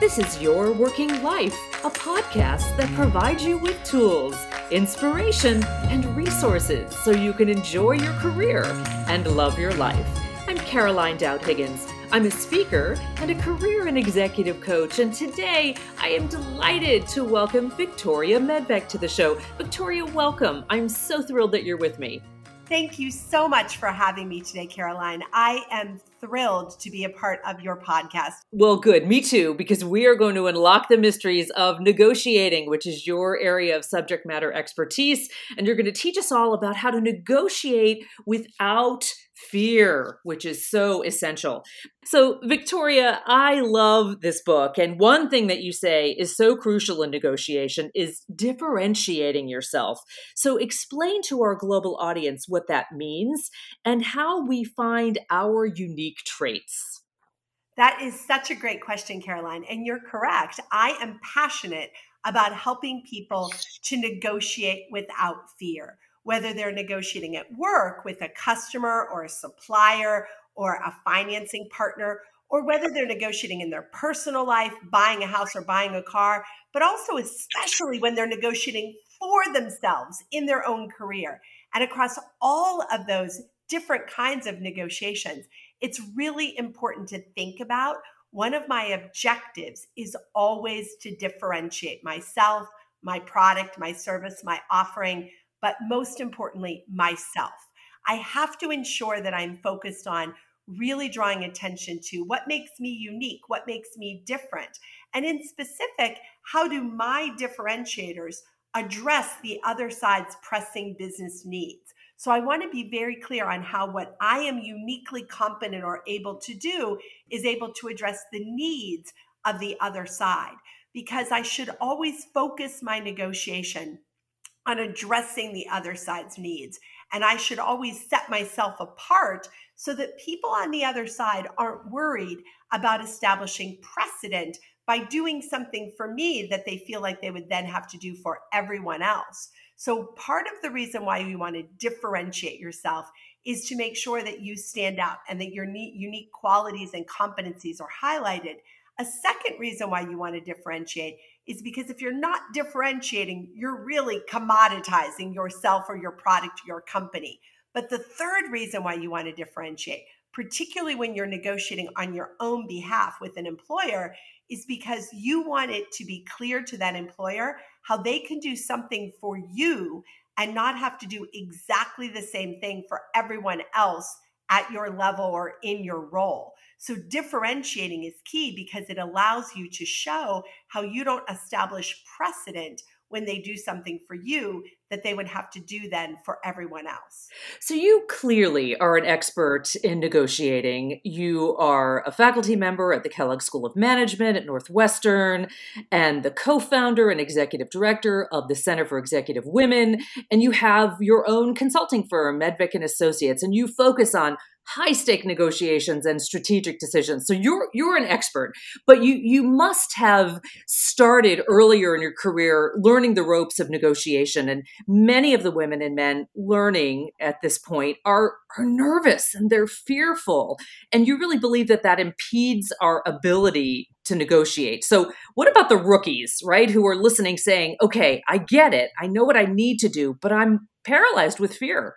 This is Your Working Life, a podcast that provides you with tools, inspiration, and resources so you can enjoy your career and love your life. I'm Caroline Dowd Higgins. I'm a speaker and a career and executive coach, and today I am delighted to welcome Victoria Medvec to the show. Victoria, welcome. I'm so thrilled that you're with me. Thank you so much for having me today, Caroline. I am thrilled to be a part of your podcast. Well, good. Me too, because we are going to unlock the mysteries of negotiating, which is your area of subject matter expertise. And you're going to teach us all about how to negotiate without fear, which is so essential. So, Victoria, I love this book. And one thing that you say is so crucial in negotiation is differentiating yourself. So, explain to our global audience what that means and how we find our unique traits. That is such a great question, Caroline. And you're correct. I am passionate about helping people to negotiate without fear whether they're negotiating at work with a customer or a supplier or a financing partner, or whether they're negotiating in their personal life, buying a house or buying a car, but also especially when they're negotiating for themselves in their own career. And across all of those different kinds of negotiations, it's really important to think about one of my objectives is always to differentiate myself, my product, my service, my offering but most importantly, myself. I have to ensure that I'm focused on really drawing attention to what makes me unique, what makes me different. And in specific, how do my differentiators address the other side's pressing business needs? So I want to be very clear on how what I am uniquely competent or able to do is able to address the needs of the other side because I should always focus my negotiation on addressing the other side's needs. And I should always set myself apart so that people on the other side aren't worried about establishing precedent by doing something for me that they feel like they would then have to do for everyone else. So, part of the reason why you want to differentiate yourself is to make sure that you stand out and that your unique qualities and competencies are highlighted. A second reason why you want to differentiate is because if you're not differentiating, you're really commoditizing yourself or your product, your company. But the third reason why you want to differentiate, particularly when you're negotiating on your own behalf with an employer, is because you want it to be clear to that employer how they can do something for you and not have to do exactly the same thing for everyone else at your level or in your role. So differentiating is key because it allows you to show how you don't establish precedent when they do something for you that they would have to do then for everyone else. So, you clearly are an expert in negotiating. You are a faculty member at the Kellogg School of Management at Northwestern and the co founder and executive director of the Center for Executive Women. And you have your own consulting firm, Medvec and Associates, and you focus on high stake negotiations and strategic decisions. So you're you're an expert, but you you must have started earlier in your career learning the ropes of negotiation and many of the women and men learning at this point are are nervous and they're fearful and you really believe that that impedes our ability to negotiate. So, what about the rookies, right, who are listening saying, "Okay, I get it. I know what I need to do, but I'm paralyzed with fear."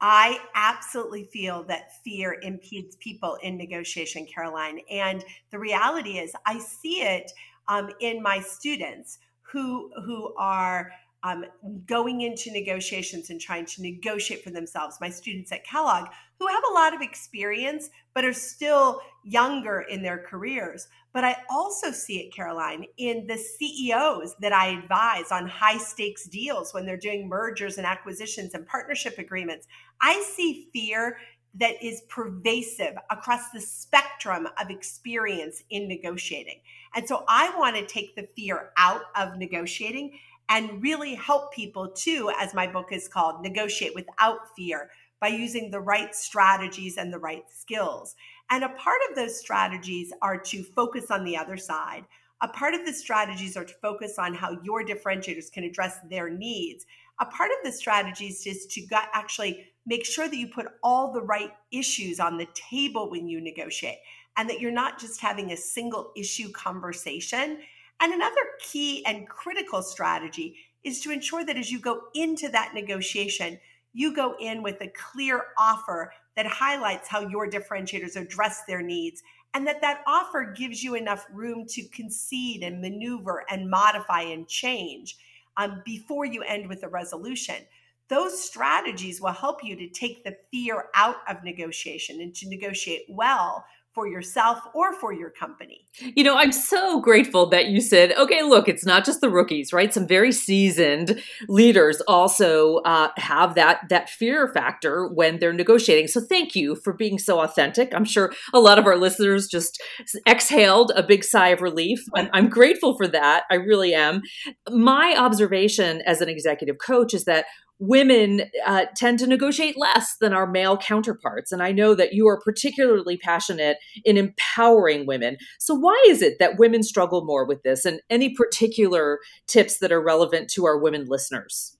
I absolutely feel that fear impedes people in negotiation, Caroline. And the reality is, I see it um, in my students who who are um, going into negotiations and trying to negotiate for themselves. My students at Kellogg, who have a lot of experience but are still younger in their careers. But I also see it, Caroline, in the CEOs that I advise on high stakes deals when they're doing mergers and acquisitions and partnership agreements. I see fear that is pervasive across the spectrum of experience in negotiating. And so I want to take the fear out of negotiating and really help people too, as my book is called, Negotiate Without Fear by using the right strategies and the right skills. And a part of those strategies are to focus on the other side. A part of the strategies are to focus on how your differentiators can address their needs. A part of the strategies is to actually make sure that you put all the right issues on the table when you negotiate. and that you're not just having a single issue conversation. And another key and critical strategy is to ensure that as you go into that negotiation, you go in with a clear offer that highlights how your differentiators address their needs and that that offer gives you enough room to concede and maneuver and modify and change um, before you end with a resolution. Those strategies will help you to take the fear out of negotiation and to negotiate well for yourself or for your company. You know, I'm so grateful that you said, okay, look, it's not just the rookies, right? Some very seasoned leaders also uh, have that that fear factor when they're negotiating. So thank you for being so authentic. I'm sure a lot of our listeners just exhaled a big sigh of relief. I'm, I'm grateful for that. I really am. My observation as an executive coach is that women uh, tend to negotiate less than our male counterparts. And I know that you are particularly passionate in empowering women. So, why is it that women struggle more with this? And any particular tips that are relevant to our women listeners?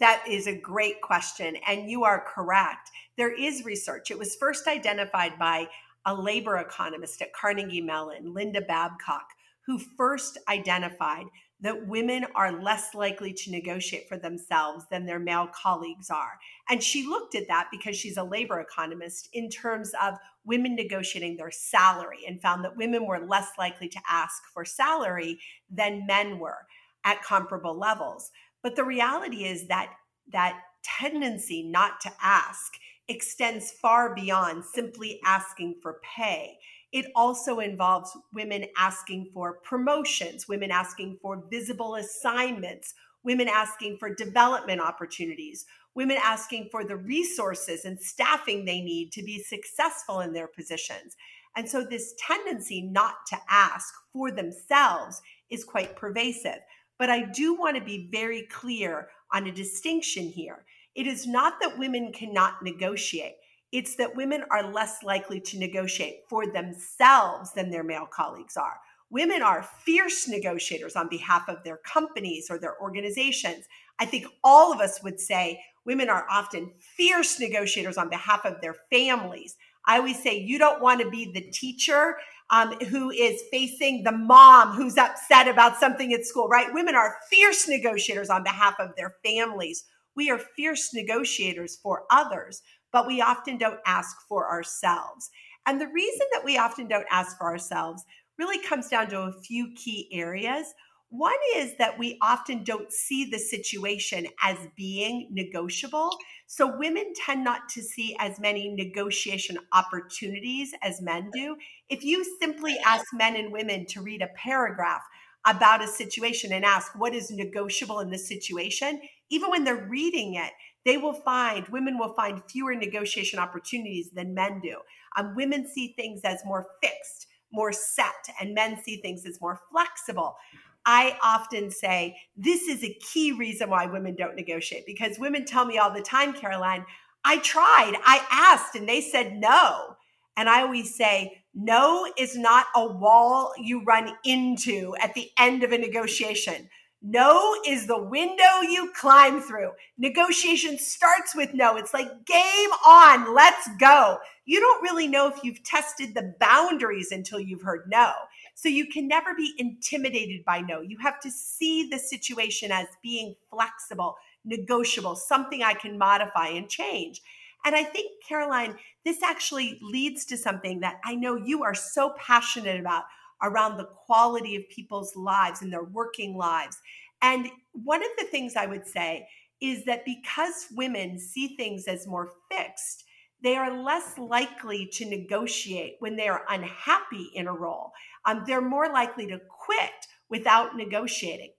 That is a great question. And you are correct. There is research. It was first identified by a labor economist at Carnegie Mellon, Linda Babcock, who first identified that women are less likely to negotiate for themselves than their male colleagues are. And she looked at that because she's a labor economist in terms of women negotiating their salary and found that women were less likely to ask for salary than men were at comparable levels. But the reality is that that tendency not to ask extends far beyond simply asking for pay. It also involves women asking for promotions, women asking for visible assignments, women asking for development opportunities, women asking for the resources and staffing they need to be successful in their positions. And so, this tendency not to ask for themselves is quite pervasive. But I do want to be very clear on a distinction here. It is not that women cannot negotiate. It's that women are less likely to negotiate for themselves than their male colleagues are. Women are fierce negotiators on behalf of their companies or their organizations. I think all of us would say women are often fierce negotiators on behalf of their families. I always say you don't want to be the teacher um, who is facing the mom who's upset about something at school, right? Women are fierce negotiators on behalf of their families. We are fierce negotiators for others but we often don't ask for ourselves. And the reason that we often don't ask for ourselves really comes down to a few key areas. One is that we often don't see the situation as being negotiable. So women tend not to see as many negotiation opportunities as men do. If you simply ask men and women to read a paragraph about a situation and ask what is negotiable in this situation, even when they're reading it, they will find women will find fewer negotiation opportunities than men do. Um, women see things as more fixed more set and men see things as more flexible. I often say this is a key reason why women don't negotiate because women tell me all the time caroline i tried i asked and they said no. And i always say no is not a wall you run into at the end of a negotiation no is the window you climb through. Negotiation starts with no. It's like game on, let's go. You don't really know if you've tested the boundaries until you've heard no. So you can never be intimidated by no. You have to see the situation as being flexible, negotiable, something I can modify and change. And I think, Caroline, this actually leads to something that I know you are so passionate about around the quality of people's lives and their working lives. And one of the things I would say is that because women see things as more fixed, they are less likely to negotiate when they are unhappy in a role. Um, they're more likely to quit without negotiating.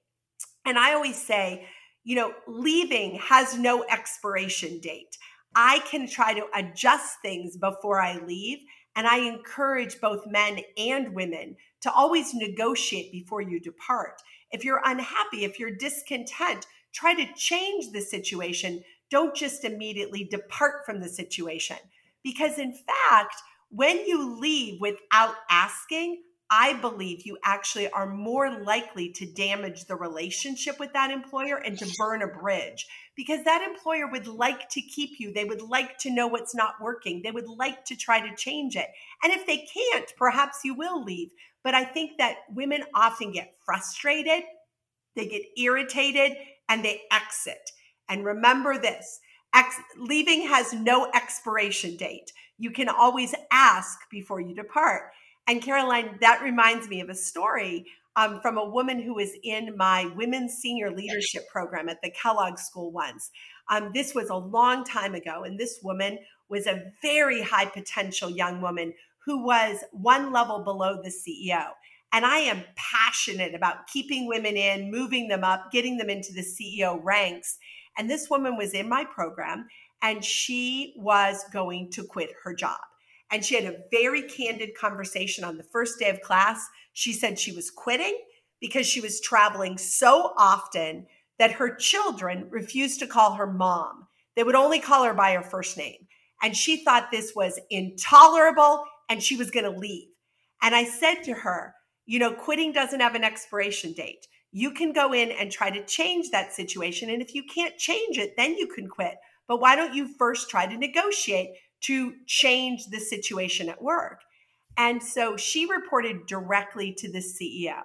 And I always say, you know, leaving has no expiration date. I can try to adjust things before I leave. And I encourage both men and women to always negotiate before you depart. If you're unhappy, if you're discontent, try to change the situation. Don't just immediately depart from the situation. Because in fact, when you leave without asking, I believe you actually are more likely to damage the relationship with that employer and to burn a bridge because that employer would like to keep you. They would like to know what's not working. They would like to try to change it. And if they can't, perhaps you will leave. But I think that women often get frustrated, they get irritated, and they exit. And remember this ex- leaving has no expiration date. You can always ask before you depart. And Caroline, that reminds me of a story um, from a woman who was in my women's senior leadership program at the Kellogg School once. Um, this was a long time ago, and this woman was a very high potential young woman who was one level below the CEO. And I am passionate about keeping women in, moving them up, getting them into the CEO ranks. And this woman was in my program, and she was going to quit her job. And she had a very candid conversation on the first day of class. She said she was quitting because she was traveling so often that her children refused to call her mom. They would only call her by her first name. And she thought this was intolerable and she was going to leave. And I said to her, you know, quitting doesn't have an expiration date. You can go in and try to change that situation. And if you can't change it, then you can quit. But why don't you first try to negotiate to change the situation at work. And so she reported directly to the CEO.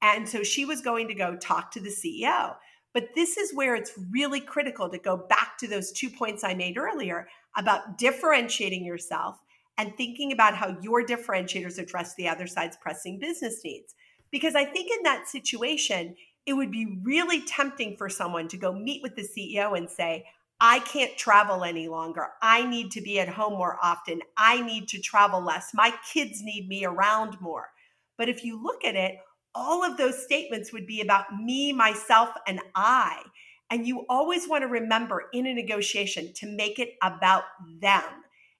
And so she was going to go talk to the CEO. But this is where it's really critical to go back to those two points I made earlier about differentiating yourself and thinking about how your differentiators address the other side's pressing business needs. Because I think in that situation, it would be really tempting for someone to go meet with the CEO and say, I can't travel any longer. I need to be at home more often. I need to travel less. My kids need me around more. But if you look at it, all of those statements would be about me, myself, and I. And you always want to remember in a negotiation to make it about them.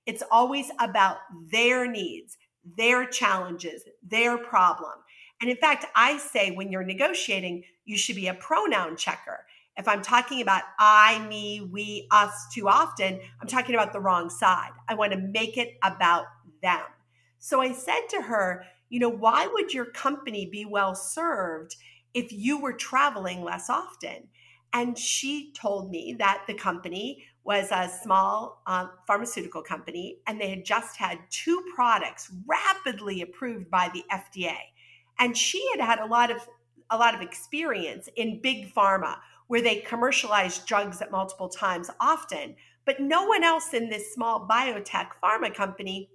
It's always about their needs, their challenges, their problem. And in fact, I say when you're negotiating, you should be a pronoun checker if I'm talking about I, me, we, us too often, I'm talking about the wrong side. I want to make it about them. So I said to her, you know, why would your company be well served if you were traveling less often? And she told me that the company was a small um, pharmaceutical company and they had just had two products rapidly approved by the FDA. And she had had a lot of a lot of experience in big pharma where they commercialize drugs at multiple times often. But no one else in this small biotech pharma company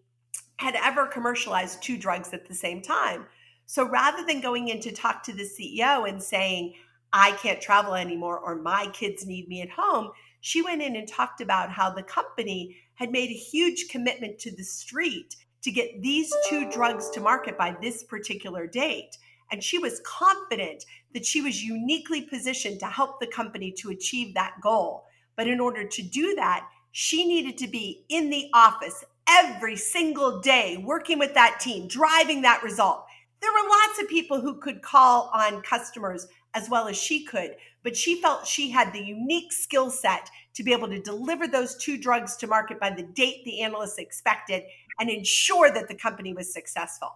had ever commercialized two drugs at the same time. So rather than going in to talk to the CEO and saying, I can't travel anymore or my kids need me at home, she went in and talked about how the company had made a huge commitment to the street to get these two drugs to market by this particular date. And she was confident that she was uniquely positioned to help the company to achieve that goal. But in order to do that, she needed to be in the office every single day, working with that team, driving that result. There were lots of people who could call on customers as well as she could, but she felt she had the unique skill set to be able to deliver those two drugs to market by the date the analysts expected and ensure that the company was successful.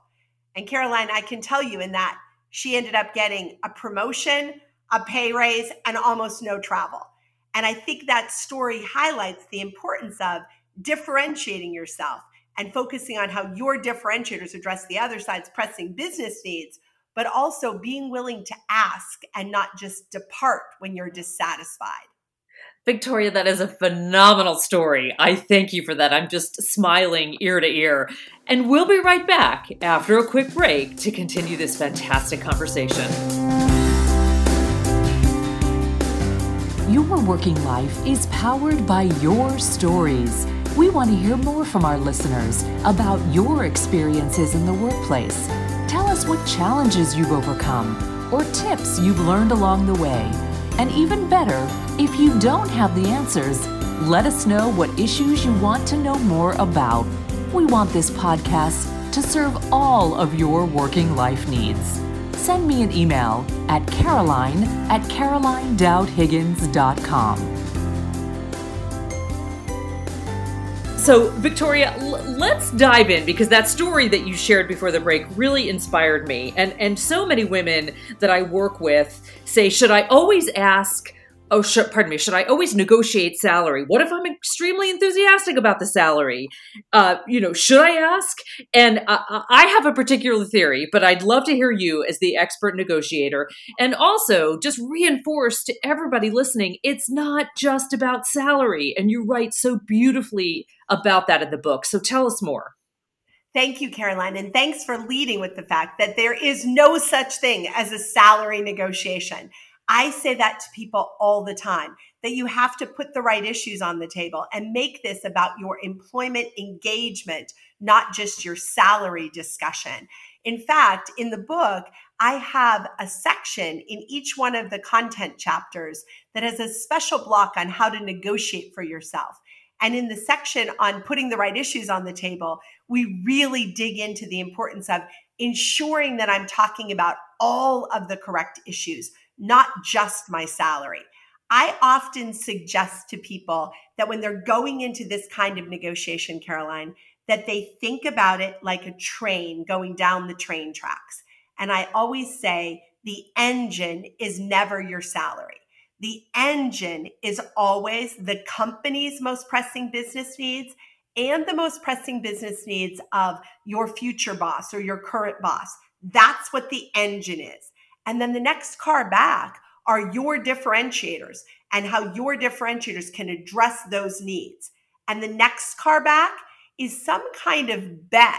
And Caroline, I can tell you in that she ended up getting a promotion, a pay raise, and almost no travel. And I think that story highlights the importance of differentiating yourself and focusing on how your differentiators address the other side's pressing business needs, but also being willing to ask and not just depart when you're dissatisfied. Victoria, that is a phenomenal story. I thank you for that. I'm just smiling ear to ear. And we'll be right back after a quick break to continue this fantastic conversation. Your working life is powered by your stories. We want to hear more from our listeners about your experiences in the workplace. Tell us what challenges you've overcome or tips you've learned along the way. And even better, if you don't have the answers, let us know what issues you want to know more about. We want this podcast to serve all of your working life needs. Send me an email at caroline at carolinedowdhiggins.com. So, Victoria, l- let's dive in because that story that you shared before the break really inspired me. And and so many women that I work with say, "Should I always ask oh, sh- pardon me, should I always negotiate salary? What if I'm extremely enthusiastic about the salary? Uh, you know, should I ask? And I, I have a particular theory, but I'd love to hear you as the expert negotiator. And also, just reinforce to everybody listening, it's not just about salary. And you write so beautifully about that in the book. So tell us more. Thank you, Caroline. And thanks for leading with the fact that there is no such thing as a salary negotiation. I say that to people all the time that you have to put the right issues on the table and make this about your employment engagement, not just your salary discussion. In fact, in the book, I have a section in each one of the content chapters that has a special block on how to negotiate for yourself. And in the section on putting the right issues on the table, we really dig into the importance of ensuring that I'm talking about all of the correct issues not just my salary. I often suggest to people that when they're going into this kind of negotiation, Caroline, that they think about it like a train going down the train tracks. And I always say the engine is never your salary. The engine is always the company's most pressing business needs and the most pressing business needs of your future boss or your current boss. That's what the engine is. And then the next car back are your differentiators and how your differentiators can address those needs. And the next car back is some kind of bet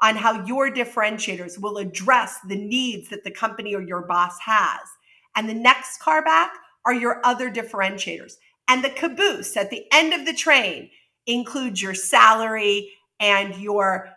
on how your differentiators will address the needs that the company or your boss has. And the next car back are your other differentiators. And the caboose at the end of the train includes your salary and your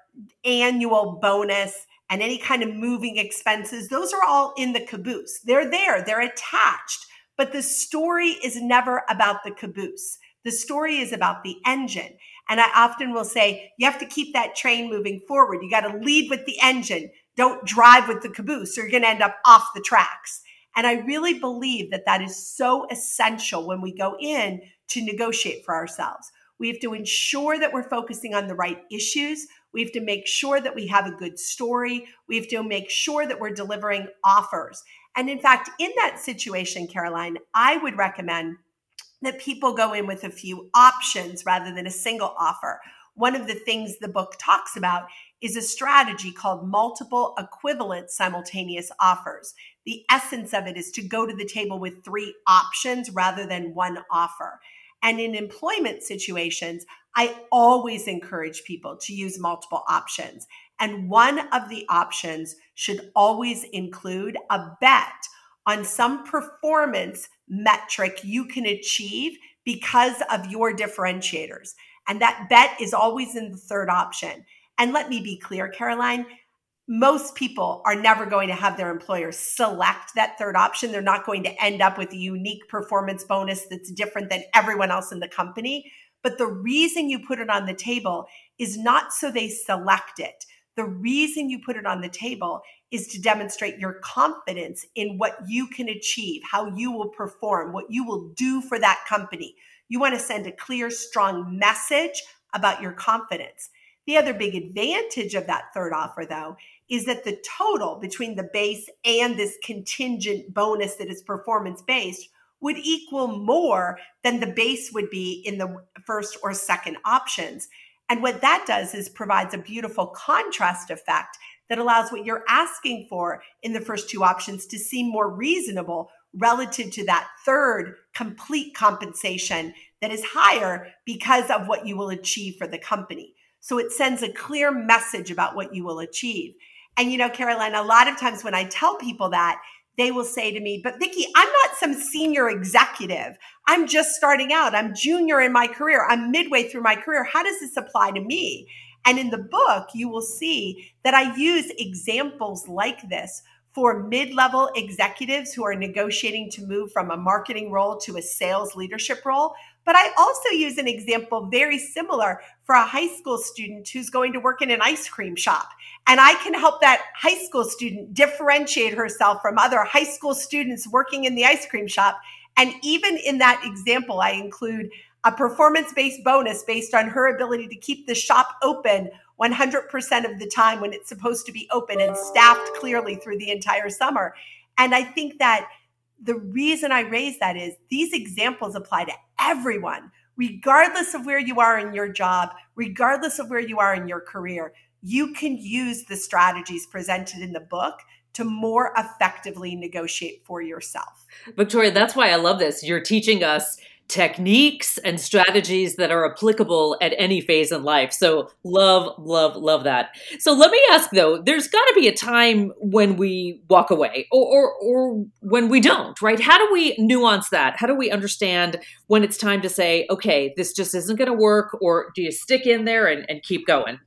annual bonus and any kind of moving expenses, those are all in the caboose. They're there, they're attached. But the story is never about the caboose. The story is about the engine. And I often will say, you have to keep that train moving forward. You got to lead with the engine. Don't drive with the caboose or you're going to end up off the tracks. And I really believe that that is so essential when we go in to negotiate for ourselves. We have to ensure that we're focusing on the right issues. We have to make sure that we have a good story. We have to make sure that we're delivering offers. And in fact, in that situation, Caroline, I would recommend that people go in with a few options rather than a single offer. One of the things the book talks about is a strategy called multiple equivalent simultaneous offers. The essence of it is to go to the table with three options rather than one offer. And in employment situations, I always encourage people to use multiple options. And one of the options should always include a bet on some performance metric you can achieve because of your differentiators. And that bet is always in the third option. And let me be clear, Caroline, most people are never going to have their employer select that third option. They're not going to end up with a unique performance bonus that's different than everyone else in the company. But the reason you put it on the table is not so they select it. The reason you put it on the table is to demonstrate your confidence in what you can achieve, how you will perform, what you will do for that company. You want to send a clear, strong message about your confidence. The other big advantage of that third offer, though, is that the total between the base and this contingent bonus that is performance based would equal more than the base would be in the first or second options. And what that does is provides a beautiful contrast effect that allows what you're asking for in the first two options to seem more reasonable relative to that third complete compensation that is higher because of what you will achieve for the company. So it sends a clear message about what you will achieve. And you know, Caroline, a lot of times when I tell people that, they will say to me, But Vicki, I'm not some senior executive. I'm just starting out. I'm junior in my career. I'm midway through my career. How does this apply to me? And in the book, you will see that I use examples like this for mid level executives who are negotiating to move from a marketing role to a sales leadership role. But I also use an example very similar for a high school student who's going to work in an ice cream shop. And I can help that high school student differentiate herself from other high school students working in the ice cream shop. And even in that example, I include a performance based bonus based on her ability to keep the shop open 100% of the time when it's supposed to be open and staffed clearly through the entire summer. And I think that the reason I raise that is these examples apply to everyone, regardless of where you are in your job, regardless of where you are in your career. You can use the strategies presented in the book to more effectively negotiate for yourself. Victoria, that's why I love this. You're teaching us techniques and strategies that are applicable at any phase in life. So, love, love, love that. So, let me ask though, there's got to be a time when we walk away or, or, or when we don't, right? How do we nuance that? How do we understand when it's time to say, okay, this just isn't going to work, or do you stick in there and, and keep going?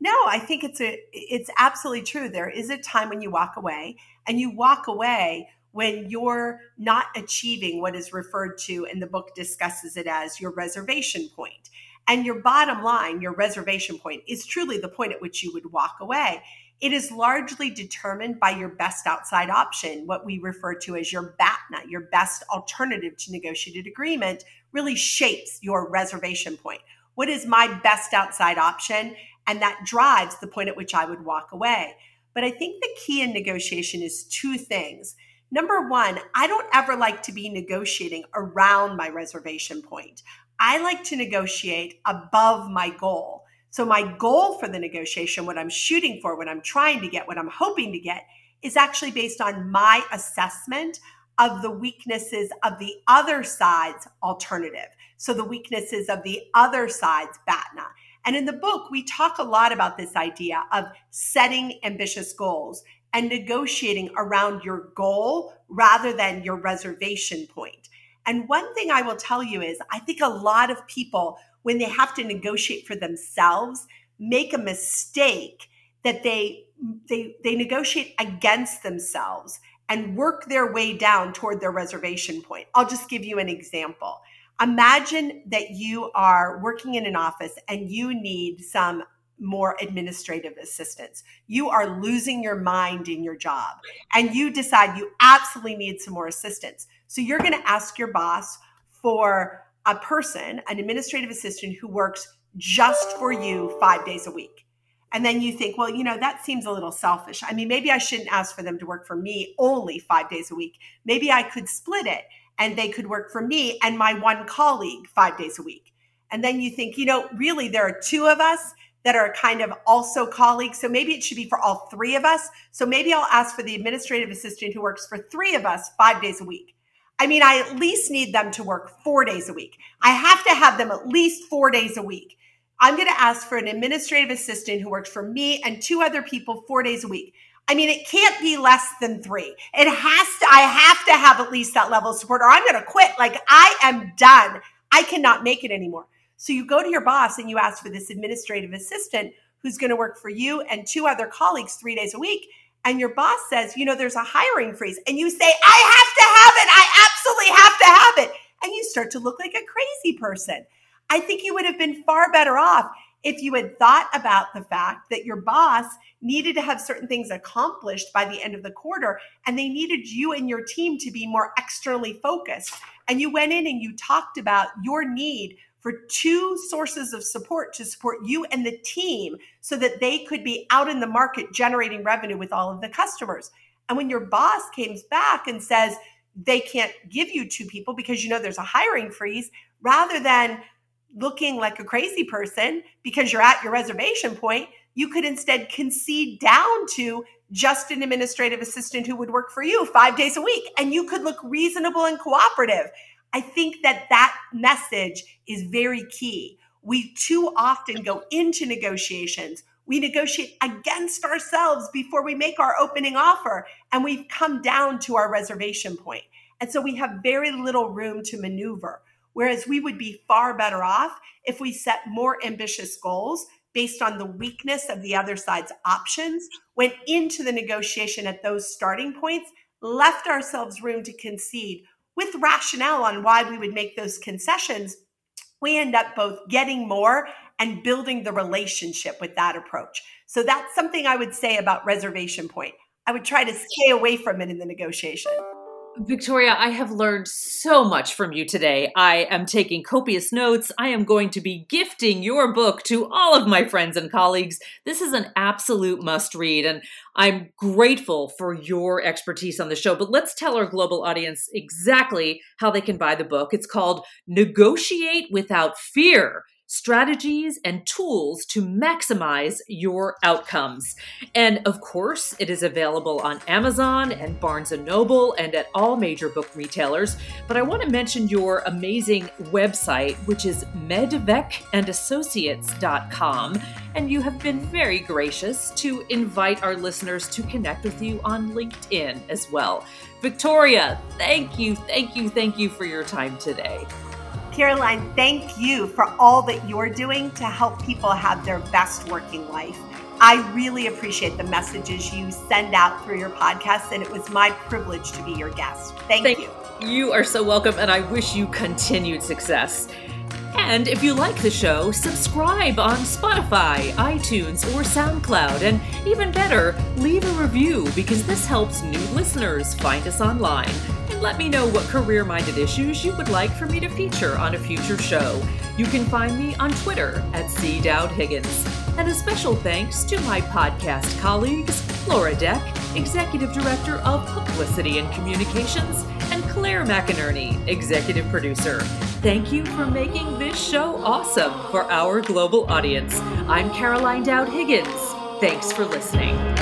No, I think it's a it's absolutely true. There is a time when you walk away and you walk away when you're not achieving what is referred to and the book discusses it as your reservation point. And your bottom line, your reservation point is truly the point at which you would walk away. It is largely determined by your best outside option, what we refer to as your BATNA, your best alternative to negotiated agreement, really shapes your reservation point. What is my best outside option? And that drives the point at which I would walk away. But I think the key in negotiation is two things. Number one, I don't ever like to be negotiating around my reservation point. I like to negotiate above my goal. So, my goal for the negotiation, what I'm shooting for, what I'm trying to get, what I'm hoping to get, is actually based on my assessment of the weaknesses of the other side's alternative. So, the weaknesses of the other side's BATNA. And in the book, we talk a lot about this idea of setting ambitious goals and negotiating around your goal rather than your reservation point. And one thing I will tell you is I think a lot of people, when they have to negotiate for themselves, make a mistake that they they they negotiate against themselves and work their way down toward their reservation point. I'll just give you an example. Imagine that you are working in an office and you need some more administrative assistance. You are losing your mind in your job and you decide you absolutely need some more assistance. So you're going to ask your boss for a person, an administrative assistant who works just for you five days a week. And then you think, well, you know, that seems a little selfish. I mean, maybe I shouldn't ask for them to work for me only five days a week. Maybe I could split it and they could work for me and my one colleague five days a week. And then you think, you know, really, there are two of us that are kind of also colleagues. So maybe it should be for all three of us. So maybe I'll ask for the administrative assistant who works for three of us five days a week. I mean, I at least need them to work four days a week. I have to have them at least four days a week. I'm going to ask for an administrative assistant who works for me and two other people four days a week. I mean, it can't be less than three. It has to, I have to have at least that level of support or I'm going to quit. Like I am done. I cannot make it anymore. So you go to your boss and you ask for this administrative assistant who's going to work for you and two other colleagues three days a week. And your boss says, you know, there's a hiring freeze. And you say, I have to have it. I absolutely have to have it. And you start to look like a crazy person. I think you would have been far better off if you had thought about the fact that your boss needed to have certain things accomplished by the end of the quarter and they needed you and your team to be more externally focused. And you went in and you talked about your need for two sources of support to support you and the team so that they could be out in the market generating revenue with all of the customers. And when your boss comes back and says they can't give you two people because you know there's a hiring freeze, rather than looking like a crazy person because you're at your reservation point, you could instead concede down to just an administrative assistant who would work for you five days a week and you could look reasonable and cooperative. I think that that message is very key. We too often go into negotiations. We negotiate against ourselves before we make our opening offer, and we've come down to our reservation point. And so we have very little room to maneuver. Whereas we would be far better off if we set more ambitious goals based on the weakness of the other side's options, went into the negotiation at those starting points, left ourselves room to concede with rationale on why we would make those concessions, we end up both getting more and building the relationship with that approach. So that's something I would say about reservation point. I would try to stay away from it in the negotiation. Victoria, I have learned so much from you today. I am taking copious notes. I am going to be gifting your book to all of my friends and colleagues. This is an absolute must read, and I'm grateful for your expertise on the show. But let's tell our global audience exactly how they can buy the book. It's called Negotiate Without Fear strategies and tools to maximize your outcomes. And of course, it is available on Amazon and Barnes & Noble and at all major book retailers. But I want to mention your amazing website, which is medvecandassociates.com. And you have been very gracious to invite our listeners to connect with you on LinkedIn as well. Victoria, thank you, thank you, thank you for your time today. Caroline, thank you for all that you're doing to help people have their best working life. I really appreciate the messages you send out through your podcast, and it was my privilege to be your guest. Thank, thank you. You are so welcome, and I wish you continued success. And if you like the show, subscribe on Spotify, iTunes, or SoundCloud. And even better, leave a review because this helps new listeners find us online let me know what career minded issues you would like for me to feature on a future show. You can find me on Twitter at C. Dowd Higgins. And a special thanks to my podcast colleagues, Laura Deck, Executive Director of Publicity and Communications, and Claire McInerney, Executive Producer. Thank you for making this show awesome for our global audience. I'm Caroline Dowd Higgins. Thanks for listening.